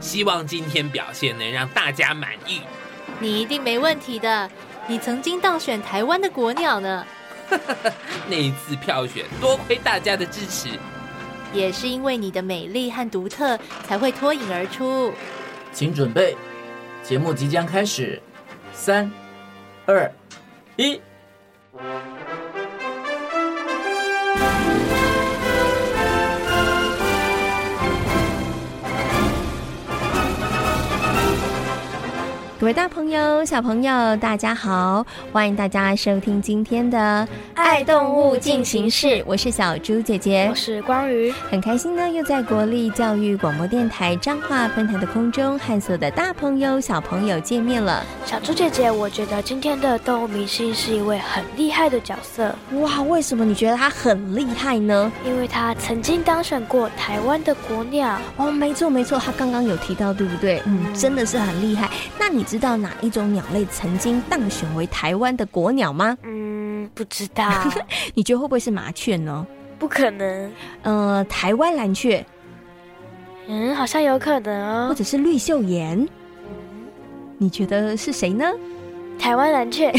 希望今天表现能让大家满意。你一定没问题的，你曾经当选台湾的国鸟呢。那一次票选，多亏大家的支持，也是因为你的美丽和独特，才会脱颖而出。请准备，节目即将开始，三、二、一。各位大朋友、小朋友，大家好！欢迎大家收听今天的《爱动物进行式》，我是小猪姐姐，我是光宇，很开心呢，又在国立教育广播电台彰化分台的空中和所有的大朋友、小朋友见面了。小猪姐姐，我觉得今天的动物明星是一位很厉害的角色。哇，为什么你觉得他很厉害呢？因为他曾经当选过台湾的国鸟。哦，没错没错，他刚刚有提到，对不对？嗯，真的是很厉害。那你知道哪一种鸟类曾经当选为台湾的国鸟吗？嗯，不知道。你觉得会不会是麻雀呢？不可能。呃，台湾蓝雀。嗯，好像有可能哦。或者是绿绣眼。嗯，你觉得是谁呢？台湾蓝雀，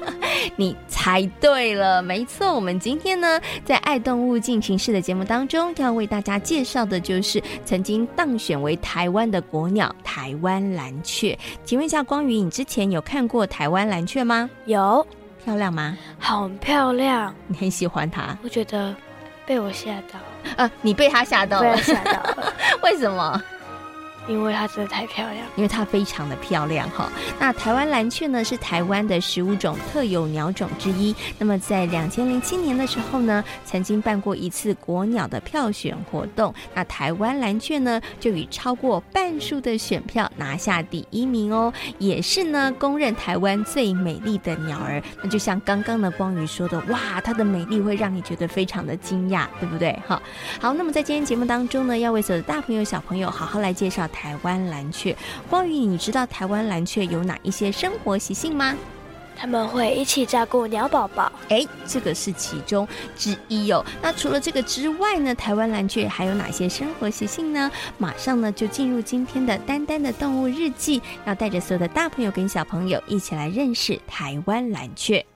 你猜对了，没错。我们今天呢，在《爱动物进行式》的节目当中，要为大家介绍的就是曾经当选为台湾的国鸟——台湾蓝雀。请问一下，光宇，你之前有看过台湾蓝雀吗？有，漂亮吗？好漂亮，你很喜欢它？我觉得被我吓到。呃，你被它吓到了？被吓到了？为什么？因为它真的太漂亮，因为它非常的漂亮哈。那台湾蓝雀呢，是台湾的十五种特有鸟种之一。那么在两千零七年的时候呢，曾经办过一次国鸟的票选活动。那台湾蓝雀呢，就以超过半数的选票拿下第一名哦，也是呢公认台湾最美丽的鸟儿。那就像刚刚的光宇说的，哇，它的美丽会让你觉得非常的惊讶，对不对？好，好，那么在今天节目当中呢，要为所有大朋友小朋友好好来介绍。台湾蓝雀，光宇，你知道台湾蓝雀有哪一些生活习性吗？他们会一起照顾鸟宝宝，哎，这个是其中之一哦。那除了这个之外呢，台湾蓝雀还有哪些生活习性呢？马上呢就进入今天的丹丹的动物日记，要带着所有的大朋友跟小朋友一起来认识台湾蓝雀。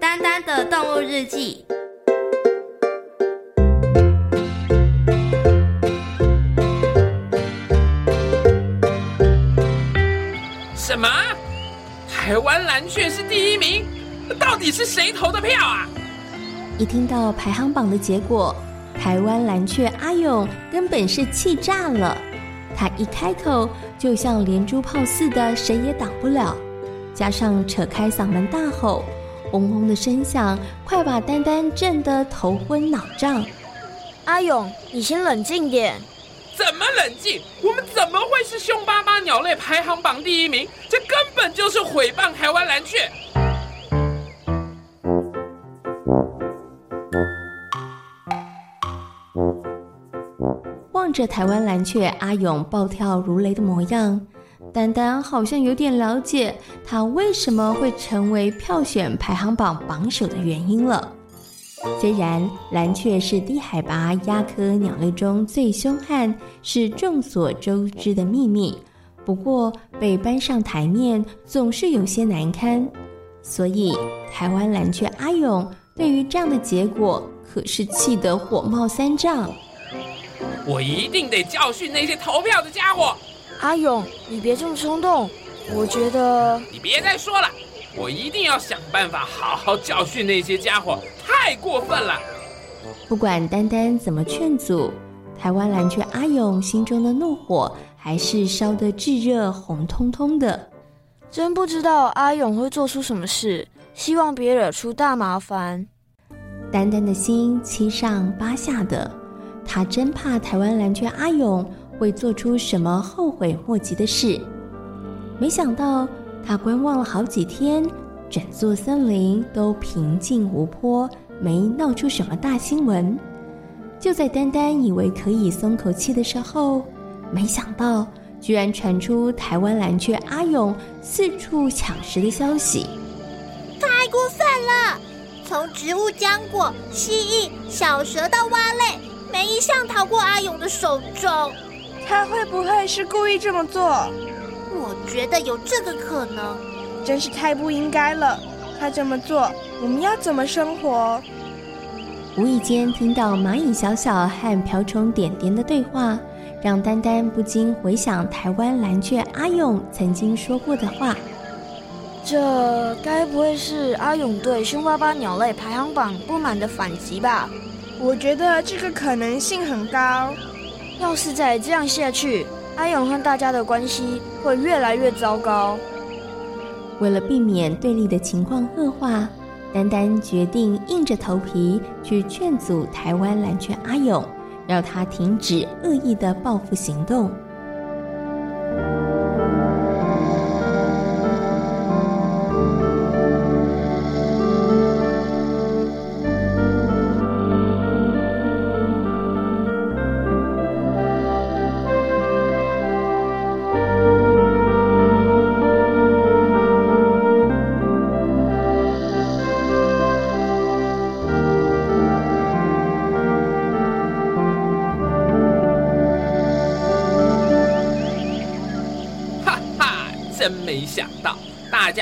丹丹的动物日记。什么？台湾蓝雀是第一名？到底是谁投的票啊？一听到排行榜的结果，台湾蓝雀阿勇根本是气炸了。他一开口就像连珠炮似的，谁也挡不了。加上扯开嗓门大吼，嗡嗡的声响，快把丹丹震得头昏脑胀。阿勇，你先冷静点。怎么冷静？我们怎么会是凶巴巴鸟类排行榜第一名？这根本就是毁谤台湾蓝雀！望着台湾蓝雀阿勇暴跳如雷的模样，丹丹好像有点了解他为什么会成为票选排行榜榜首的原因了。虽然蓝雀是低海拔鸦科鸟类中最凶悍，是众所周知的秘密，不过被搬上台面总是有些难堪，所以台湾蓝雀阿勇对于这样的结果可是气得火冒三丈。我一定得教训那些投票的家伙！阿勇，你别这么冲动，我觉得你别再说了。我一定要想办法好好教训那些家伙，太过分了！不管丹丹怎么劝阻，台湾蓝雀阿勇心中的怒火还是烧得炙热、红彤彤的。真不知道阿勇会做出什么事，希望别惹出大麻烦。丹丹的心七上八下的，他真怕台湾蓝雀阿勇会做出什么后悔莫及的事。没想到他观望了好几天，整座森林都平静无波，没闹出什么大新闻。就在丹丹以为可以松口气的时候，没想到居然传出台湾蓝雀阿勇四处抢食的消息。太过分了！从植物、浆果、蜥蜴、小蛇到蛙类，没一项逃过阿勇的手中。他会不会是故意这么做？我觉得有这个可能。真是太不应该了！他这么做，我们要怎么生活？无意间听到蚂蚁小小和瓢虫点点的对话，让丹丹不禁回想台湾蓝雀阿勇曾经说过的话。这该不会是阿勇对凶巴巴鸟类排行榜不满的反击吧？我觉得这个可能性很高。要是再这样下去，阿勇和大家的关系会越来越糟糕。为了避免对立的情况恶化。丹丹决定硬着头皮去劝阻台湾蓝圈阿勇，让他停止恶意的报复行动。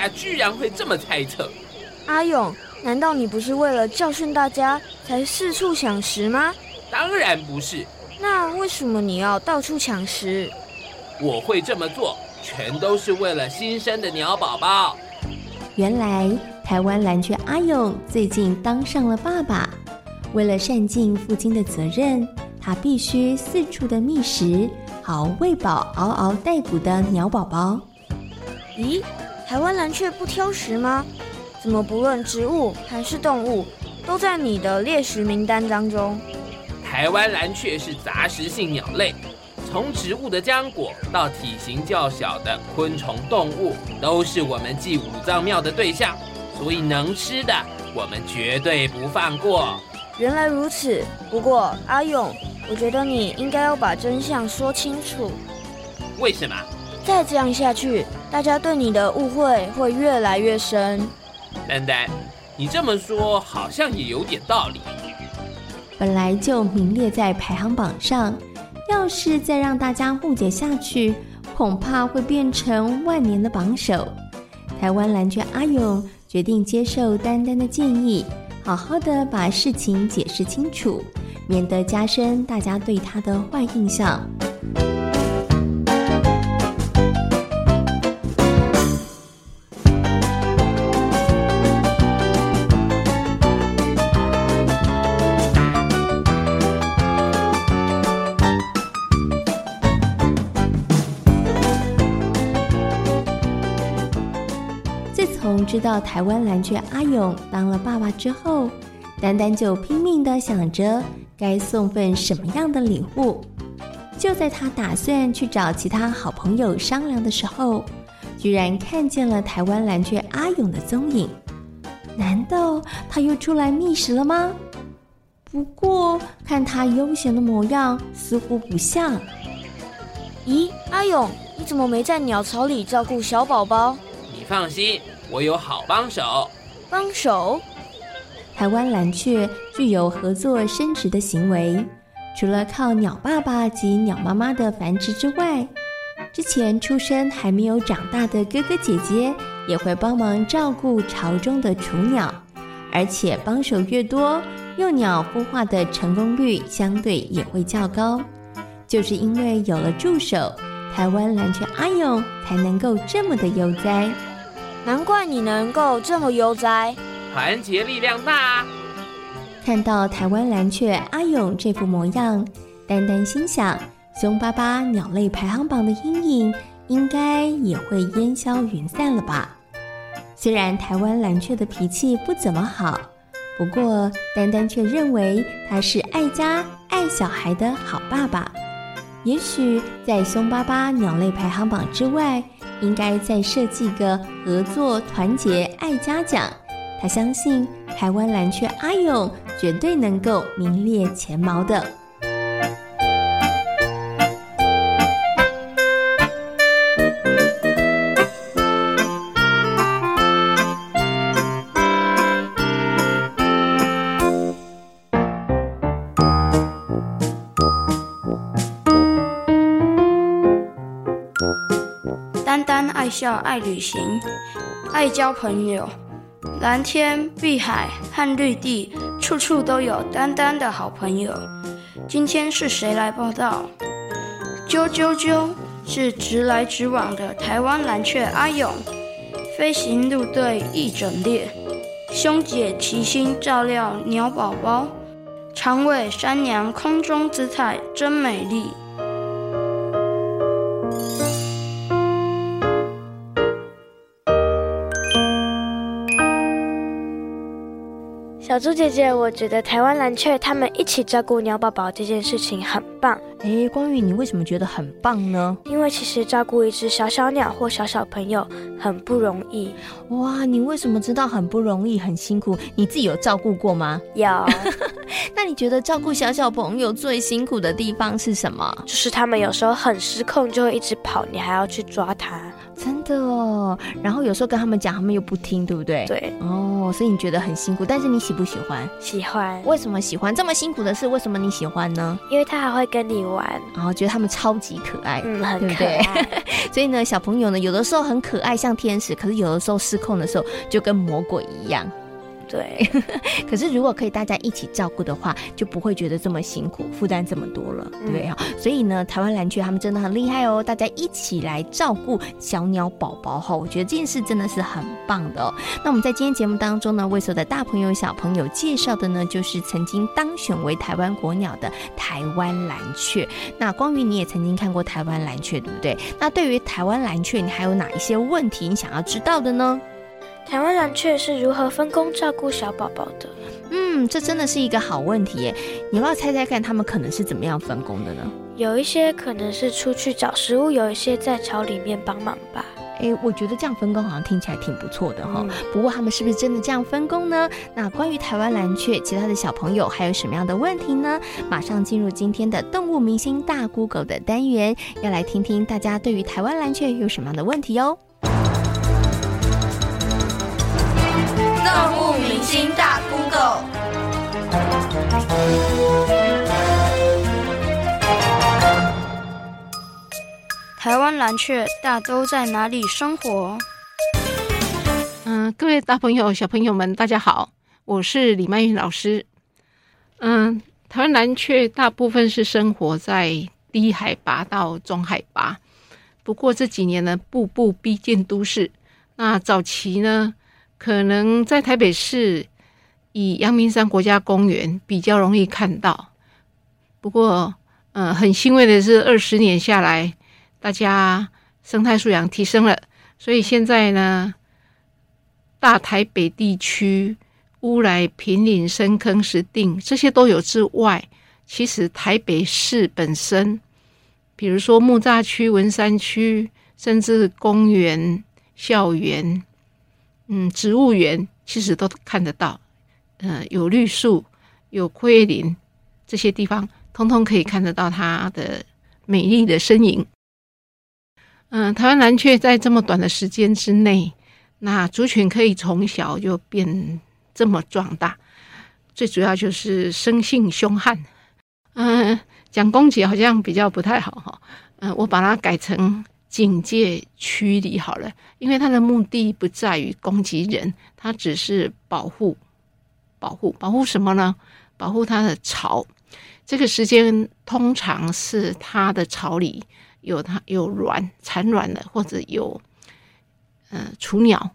家居然会这么猜测，阿勇，难道你不是为了教训大家才四处抢食吗？当然不是。那为什么你要到处抢食？我会这么做，全都是为了新生的鸟宝宝。原来台湾蓝雀阿勇最近当上了爸爸，为了善尽父亲的责任，他必须四处的觅食，好喂饱嗷嗷待哺的鸟宝宝。咦？台湾蓝雀不挑食吗？怎么不论植物还是动物，都在你的猎食名单当中？台湾蓝雀是杂食性鸟类，从植物的浆果到体型较小的昆虫动物，都是我们祭五脏庙的对象，所以能吃的我们绝对不放过。原来如此，不过阿勇，我觉得你应该要把真相说清楚。为什么？再这样下去，大家对你的误会会越来越深。丹丹，你这么说好像也有点道理。本来就名列在排行榜上，要是再让大家误解下去，恐怕会变成万年的榜首。台湾蓝圈阿勇决定接受丹丹的建议，好好的把事情解释清楚，免得加深大家对他的坏印象。知道台湾蓝雀阿勇当了爸爸之后，丹丹就拼命的想着该送份什么样的礼物。就在他打算去找其他好朋友商量的时候，居然看见了台湾蓝雀阿勇的踪影。难道他又出来觅食了吗？不过看他悠闲的模样，似乎不像。咦，阿勇，你怎么没在鸟巢里照顾小宝宝？你放心。我有好帮手，帮手。台湾蓝鹊具有合作生殖的行为，除了靠鸟爸爸及鸟妈妈的繁殖之外，之前出生还没有长大的哥哥姐姐也会帮忙照顾巢中的雏鸟，而且帮手越多，幼鸟孵化的成功率相对也会较高。就是因为有了助手，台湾蓝鹊阿勇才能够这么的悠哉。难怪你能够这么悠哉，团结力量大啊！看到台湾蓝雀阿勇这副模样，丹丹心想，凶巴巴鸟类排行榜的阴影应该也会烟消云散了吧。虽然台湾蓝雀的脾气不怎么好，不过丹丹却认为他是爱家爱小孩的好爸爸。也许在凶巴巴鸟类排行榜之外，应该再设计个合作、团结、爱家奖。他相信台湾蓝雀阿勇绝对能够名列前茅的。笑、爱旅行、爱交朋友，蓝天、碧海和绿地，处处都有丹丹的好朋友。今天是谁来报道？啾啾啾，是直来直往的台湾蓝雀阿勇。飞行路队一整列，兄姐齐心照料鸟宝宝。长尾山娘空中姿态真美丽。小猪姐姐，我觉得台湾蓝雀他们一起照顾鸟宝宝这件事情很棒。诶，光宇，你为什么觉得很棒呢？因为其实照顾一只小小鸟或小小朋友很不容易。哇，你为什么知道很不容易、很辛苦？你自己有照顾过吗？有。那你觉得照顾小小朋友最辛苦的地方是什么？就是他们有时候很失控，就会一直跑，你还要去抓它。真的哦，然后有时候跟他们讲，他们又不听，对不对？对。哦，所以你觉得很辛苦，但是你喜不喜欢？喜欢。为什么喜欢？这么辛苦的事，为什么你喜欢呢？因为他还会跟你玩，然后觉得他们超级可爱，嗯，很可爱。对对？所以呢，小朋友呢，有的时候很可爱，像天使，可是有的时候失控的时候，就跟魔鬼一样。对，可是如果可以大家一起照顾的话，就不会觉得这么辛苦，负担这么多了，对不对啊？所以呢，台湾蓝雀他们真的很厉害哦，大家一起来照顾小鸟宝宝哈，我觉得这件事真的是很棒的哦。那我们在今天节目当中呢，为所有的大朋友小朋友介绍的呢，就是曾经当选为台湾国鸟的台湾蓝雀。那光宇你也曾经看过台湾蓝雀，对不对？那对于台湾蓝雀，你还有哪一些问题你想要知道的呢？台湾蓝雀是如何分工照顾小宝宝的？嗯，这真的是一个好问题耶。你要不要猜猜看，他们可能是怎么样分工的呢？有一些可能是出去找食物，有一些在巢里面帮忙吧。诶，我觉得这样分工好像听起来挺不错的哈、哦。嗯、不过他们是不是真的这样分工呢？那关于台湾蓝雀，其他的小朋友还有什么样的问题呢？马上进入今天的动物明星大 Google 的单元，要来听听大家对于台湾蓝雀有什么样的问题哟。动物明星大 Google，台湾蓝雀大都在哪里生活？嗯，各位大朋友、小朋友们，大家好，我是李曼云老师。嗯，台湾蓝雀大部分是生活在低海拔到中海拔，不过这几年呢，步步逼近都市。那早期呢，可能在台北市，以阳明山国家公园比较容易看到。不过，呃，很欣慰的是，二十年下来，大家生态素养提升了，所以现在呢，大台北地区乌来、平林、深坑、石碇这些都有之外，其实台北市本身，比如说木栅区、文山区，甚至公园、校园。嗯，植物园其实都看得到，呃，有绿树，有归林，这些地方通通可以看得到它的美丽的身影。嗯、台湾蓝雀在这么短的时间之内，那族群可以从小就变这么壮大，最主要就是生性凶悍。嗯、呃，讲攻击好像比较不太好哈，嗯、我把它改成。警戒驱离好了，因为它的目的不在于攻击人，它只是保护、保护、保护什么呢？保护它的巢。这个时间通常是它的巢里有它有卵产卵了，或者有呃雏鸟，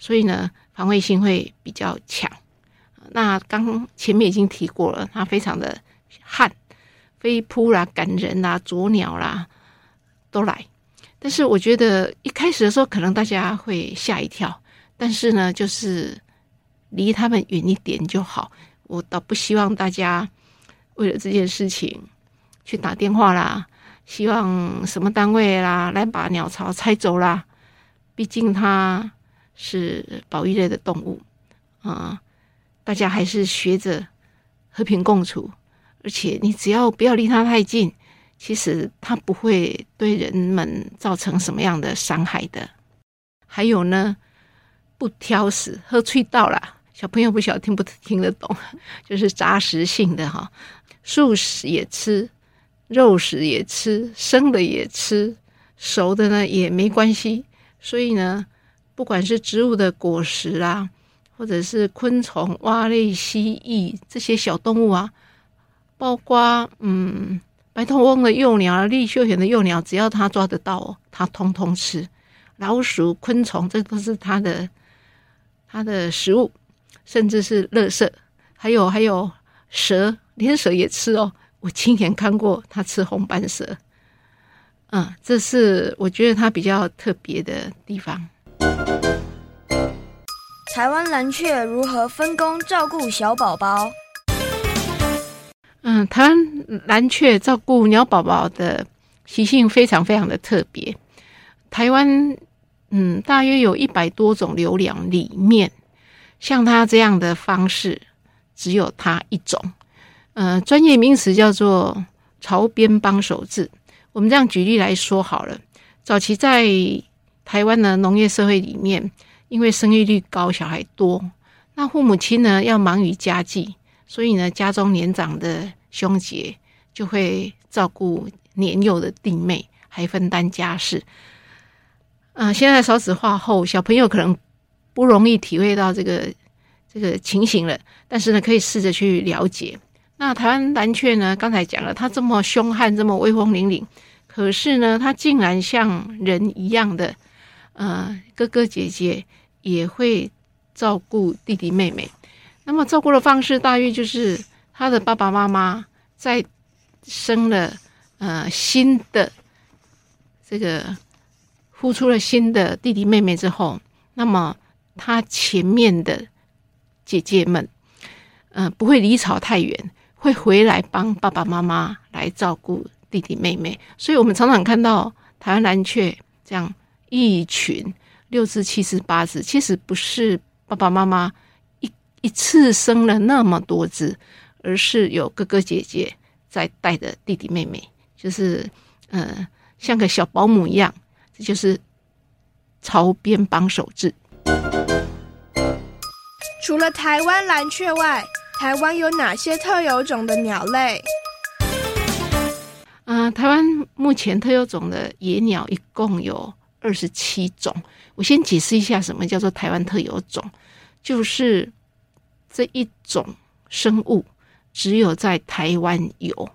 所以呢防卫性会比较强。那刚前面已经提过了，它非常的悍，飞扑啦、赶人啦、啄鸟啦都来。但是我觉得一开始的时候，可能大家会吓一跳，但是呢，就是离他们远一点就好。我倒不希望大家为了这件事情去打电话啦，希望什么单位啦来把鸟巢拆走啦。毕竟它是保育类的动物啊，大家还是学着和平共处，而且你只要不要离它太近。其实它不会对人们造成什么样的伤害的。还有呢，不挑食，喝喙到啦。小朋友不晓得听不听得懂，就是杂食性的哈，素食也吃，肉食也吃，生的也吃，熟的呢也没关系。所以呢，不管是植物的果实啊，或者是昆虫、蛙类、蜥蜴这些小动物啊，包括嗯。白头翁的幼鸟，绿绣眼的幼鸟，只要它抓得到，它通通吃。老鼠、昆虫，这都是它的它的食物，甚至是垃圾。还有还有蛇，连蛇也吃哦。我亲眼看过它吃红斑蛇。嗯，这是我觉得它比较特别的地方。台湾蓝雀如何分工照顾小宝宝？嗯，台湾蓝雀照顾鸟宝宝的习性非常非常的特别。台湾，嗯，大约有一百多种留鸟里面，像它这样的方式，只有它一种。呃，专业名词叫做巢边帮手制。我们这样举例来说好了，早期在台湾的农业社会里面，因为生育率高，小孩多，那父母亲呢要忙于家计。所以呢，家中年长的兄姐就会照顾年幼的弟妹，还分担家事。嗯、现在少子化后，小朋友可能不容易体会到这个这个情形了。但是呢，可以试着去了解。那台湾蓝雀呢？刚才讲了，它这么凶悍，这么威风凛凛，可是呢，它竟然像人一样的，呃，哥哥姐姐也会照顾弟弟妹妹。那么照顾的方式大约就是他的爸爸妈妈在生了呃新的这个孵出了新的弟弟妹妹之后，那么他前面的姐姐们呃不会离巢太远，会回来帮爸爸妈妈来照顾弟弟妹妹。所以我们常常看到台湾蓝鹊这样一群六只、七只、八只，其实不是爸爸妈妈。一次生了那么多只，而是有哥哥姐姐在带着弟弟妹妹，就是呃像个小保姆一样，这就是巢边帮手制。除了台湾蓝雀外，台湾有哪些特有种的鸟类？啊、呃，台湾目前特有种的野鸟一共有二十七种。我先解释一下什么叫做台湾特有种，就是。这一种生物只有在台湾有，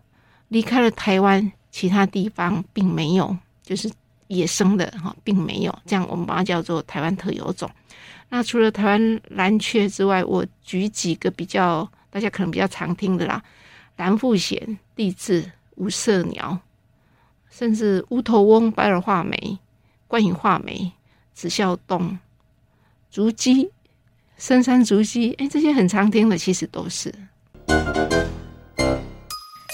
离开了台湾，其他地方并没有，就是野生的哈，并没有。这样我们把它叫做台湾特有种。那除了台湾蓝雀之外，我举几个比较大家可能比较常听的啦：蓝腹鷴、帝雉、五色鸟，甚至乌头翁、白耳画眉、冠羽画眉、紫啸鶇、竹鸡。深山竹鸡，哎，这些很常听的，其实都是。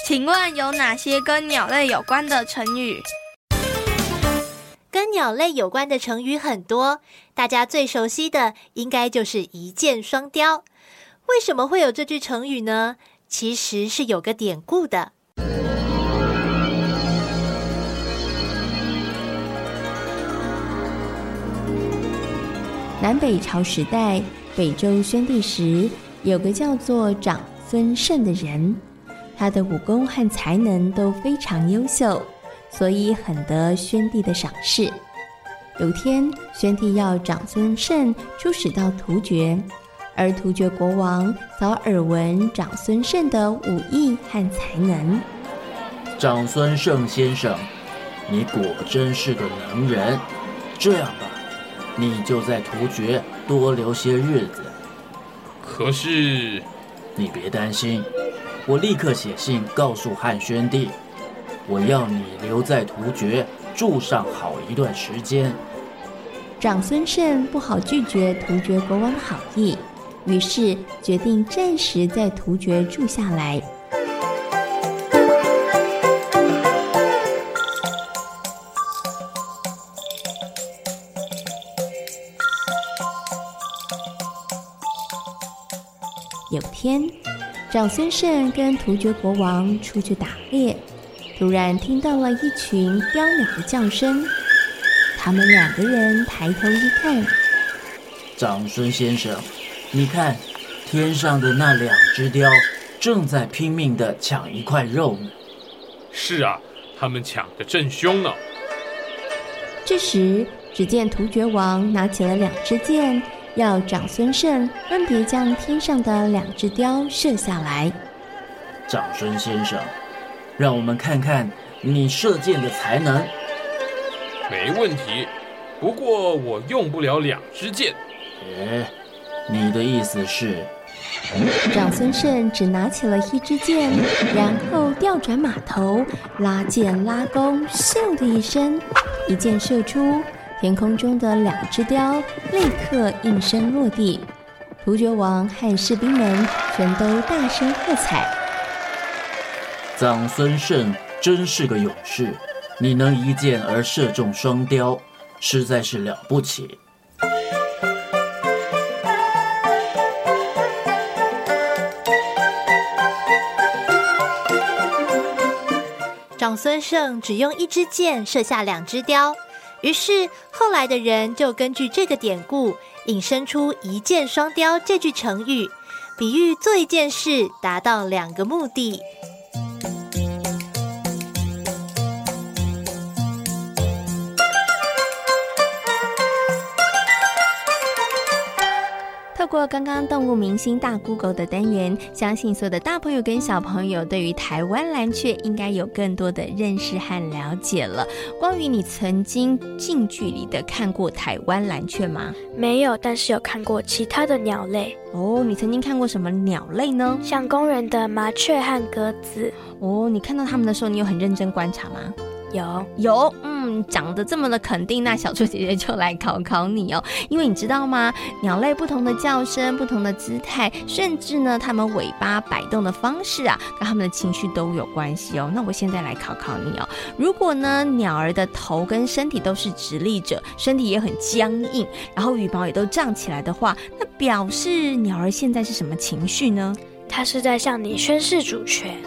请问有哪些跟鸟类有关的成语？跟鸟类有关的成语很多，大家最熟悉的应该就是一箭双雕。为什么会有这句成语呢？其实是有个典故的。南北朝时代。北周宣帝时，有个叫做长孙晟的人，他的武功和才能都非常优秀，所以很得宣帝的赏识。有天，宣帝要长孙晟出使到突厥，而突厥国王早耳闻长孙晟的武艺和才能。长孙晟先生，你果真是个能人。这样吧。你就在突厥多留些日子。可是，你别担心，我立刻写信告诉汉宣帝，我要你留在突厥住上好一段时间。长孙晟不好拒绝突厥国王的好意，于是决定暂时在突厥住下来。有天，长孙晟跟突厥国王出去打猎，突然听到了一群雕鸟的叫声。他们两个人抬头一看，长孙先生，你看，天上的那两只雕正在拼命的抢一块肉呢。是啊，他们抢的正凶呢。这时，只见突厥王拿起了两支箭。要长孙晟分别将天上的两只雕射下来。长孙先生，让我们看看你射箭的才能。没问题，不过我用不了两支箭。哎，你的意思是？长孙晟只拿起了一支箭，然后调转马头，拉箭拉弓，咻的一声，一箭射出。天空中的两只雕立刻应声落地，突厥王和士兵们全都大声喝彩。长孙晟真是个勇士，你能一箭而射中双雕，实在是了不起。长孙晟只用一支箭射下两只雕。于是后来的人就根据这个典故，引申出“一箭双雕”这句成语，比喻做一件事达到两个目的。过刚刚动物明星大 Google 的单元，相信所有的大朋友跟小朋友对于台湾蓝雀应该有更多的认识和了解了。关于，你曾经近距离的看过台湾蓝雀吗？没有，但是有看过其他的鸟类。哦，你曾经看过什么鸟类呢？像公园的麻雀和鸽子。哦，你看到它们的时候，你有很认真观察吗？有有，嗯，讲得这么的肯定，那小猪姐姐就来考考你哦。因为你知道吗？鸟类不同的叫声、不同的姿态，甚至呢，它们尾巴摆动的方式啊，跟它们的情绪都有关系哦。那我现在来考考你哦。如果呢，鸟儿的头跟身体都是直立着，身体也很僵硬，然后羽毛也都胀起来的话，那表示鸟儿现在是什么情绪呢？它是在向你宣示主权。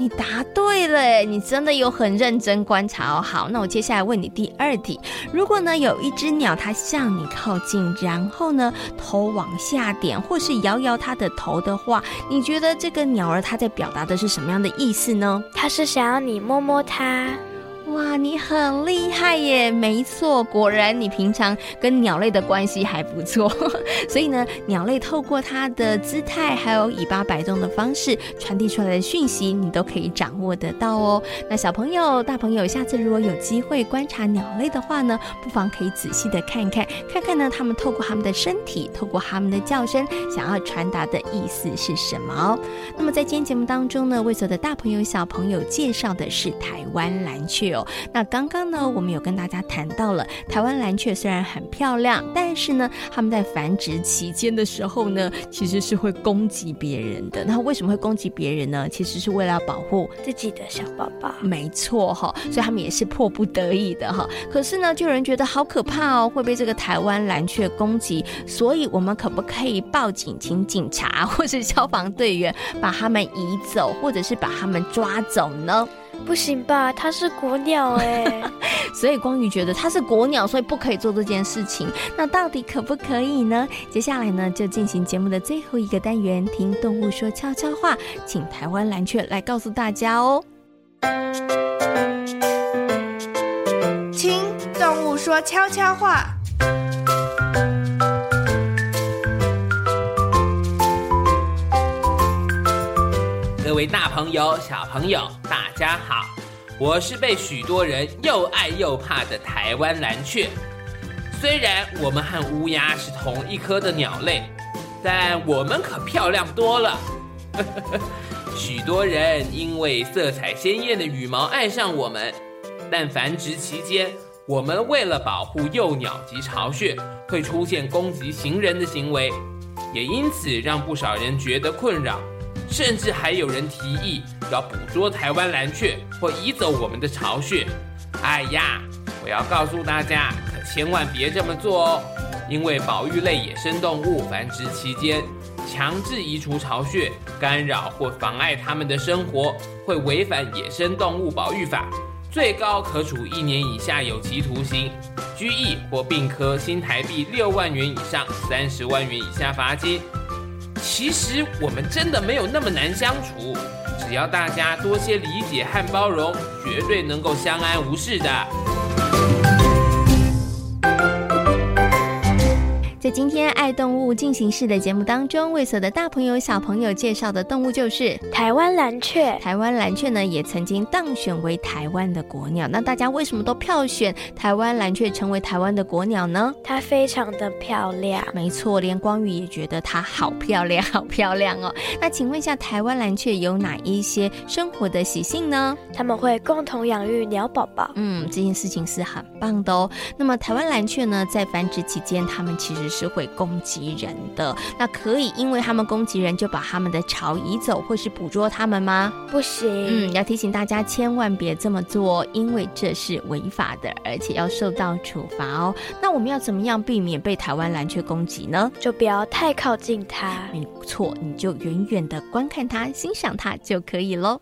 你答对了，你真的有很认真观察哦。好，那我接下来问你第二题：如果呢，有一只鸟它向你靠近，然后呢，头往下点，或是摇摇它的头的话，你觉得这个鸟儿它在表达的是什么样的意思呢？它是想要你摸摸它。哇，你很厉害耶！没错，果然你平常跟鸟类的关系还不错，所以呢，鸟类透过它的姿态还有尾巴摆动的方式传递出来的讯息，你都可以掌握得到哦。那小朋友、大朋友，下次如果有机会观察鸟类的话呢，不妨可以仔细的看一看，看看呢，他们透过他们的身体，透过他们的叫声，想要传达的意思是什么哦。那么在今天节目当中呢，为所有的大朋友、小朋友介绍的是台湾蓝鹊哦。那刚刚呢，我们有跟大家谈到了台湾蓝雀虽然很漂亮，但是呢，它们在繁殖期间的时候呢，其实是会攻击别人的。那为什么会攻击别人呢？其实是为了要保护自己的小宝宝。没错哈，所以他们也是迫不得已的哈。可是呢，就有人觉得好可怕哦，会被这个台湾蓝雀攻击。所以我们可不可以报警，请警察或是消防队员把他们移走，或者是把他们抓走呢？不行吧，它是国鸟 哎，所以光宇觉得它是国鸟，所以不可以做这件事情。那到底可不可以呢？接下来呢，就进行节目的最后一个单元，听动物说悄悄话，请台湾蓝雀来告诉大家哦。听动物说悄悄话。各位大朋友、小朋友，大家好！我是被许多人又爱又怕的台湾蓝鹊。虽然我们和乌鸦是同一科的鸟类，但我们可漂亮多了。许多人因为色彩鲜艳的羽毛爱上我们，但繁殖期间，我们为了保护幼鸟及巢穴，会出现攻击行人的行为，也因此让不少人觉得困扰，甚至还有人提议要捕捉台湾蓝鹊或移走我们的巢穴。哎呀，我要告诉大家，可千万别这么做哦，因为保育类野生动物繁殖期间，强制移除巢穴、干扰或妨碍它们的生活，会违反野生动物保育法，最高可处一年以下有期徒刑、拘役或并科新台币六万元以上三十万元以下罚金。其实我们真的没有那么难相处，只要大家多些理解和包容，绝对能够相安无事的。在今天爱动物进行式的节目当中，为所有的大朋友小朋友介绍的动物就是台湾蓝雀。台湾蓝雀呢，也曾经当选为台湾的国鸟。那大家为什么都票选台湾蓝雀成为台湾的国鸟呢？它非常的漂亮。没错，连光宇也觉得它好漂亮，好漂亮哦。那请问一下，台湾蓝雀有哪一些生活的习性呢？他们会共同养育鸟宝宝。嗯，这件事情是很棒的哦。那么台湾蓝雀呢，在繁殖期间，它们其实是会攻击人的，那可以因为他们攻击人就把他们的巢移走，或是捕捉他们吗？不行。嗯，要提醒大家千万别这么做，因为这是违法的，而且要受到处罚哦。那我们要怎么样避免被台湾蓝雀攻击呢？就不要太靠近它。没错，你就远远的观看它，欣赏它就可以喽。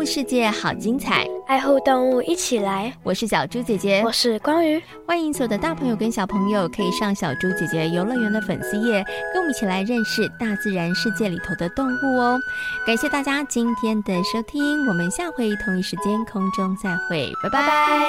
物世界好精彩，爱护动物一起来。我是小猪姐姐，我是光宇。欢迎所有的大朋友跟小朋友可以上小猪姐姐游乐园的粉丝页，跟我们一起来认识大自然世界里头的动物哦。感谢大家今天的收听，我们下回同一时间空中再会，拜拜。拜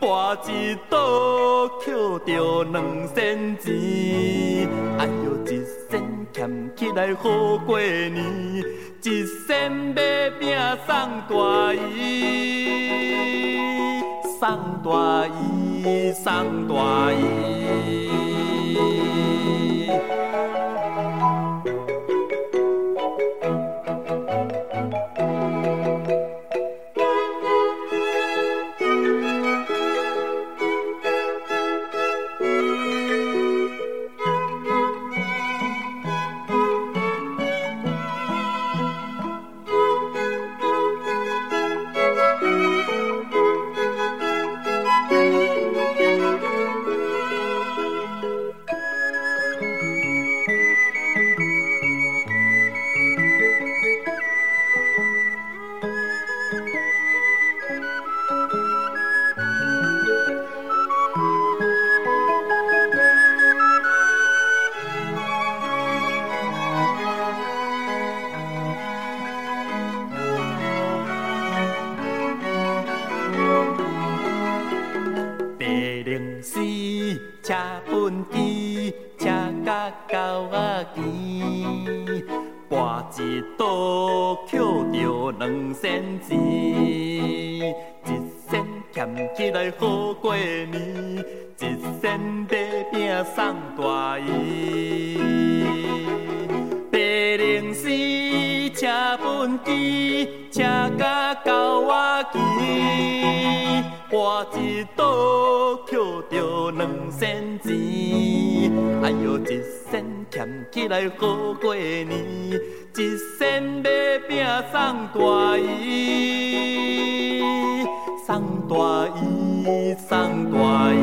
跋一倒，捡着两仙钱。哎呦，一仙俭起来好过年，一仙买饼送大姨，送大姨，送大姨。一朵捡着两仙钱，一仙俭起来好过年，一仙买饼送大姨。白龙丝车本机，车甲狗仔骑，花一朵捡着两仙钱，哎哟一仙俭起来好过年，一身马病送大医送大医送大医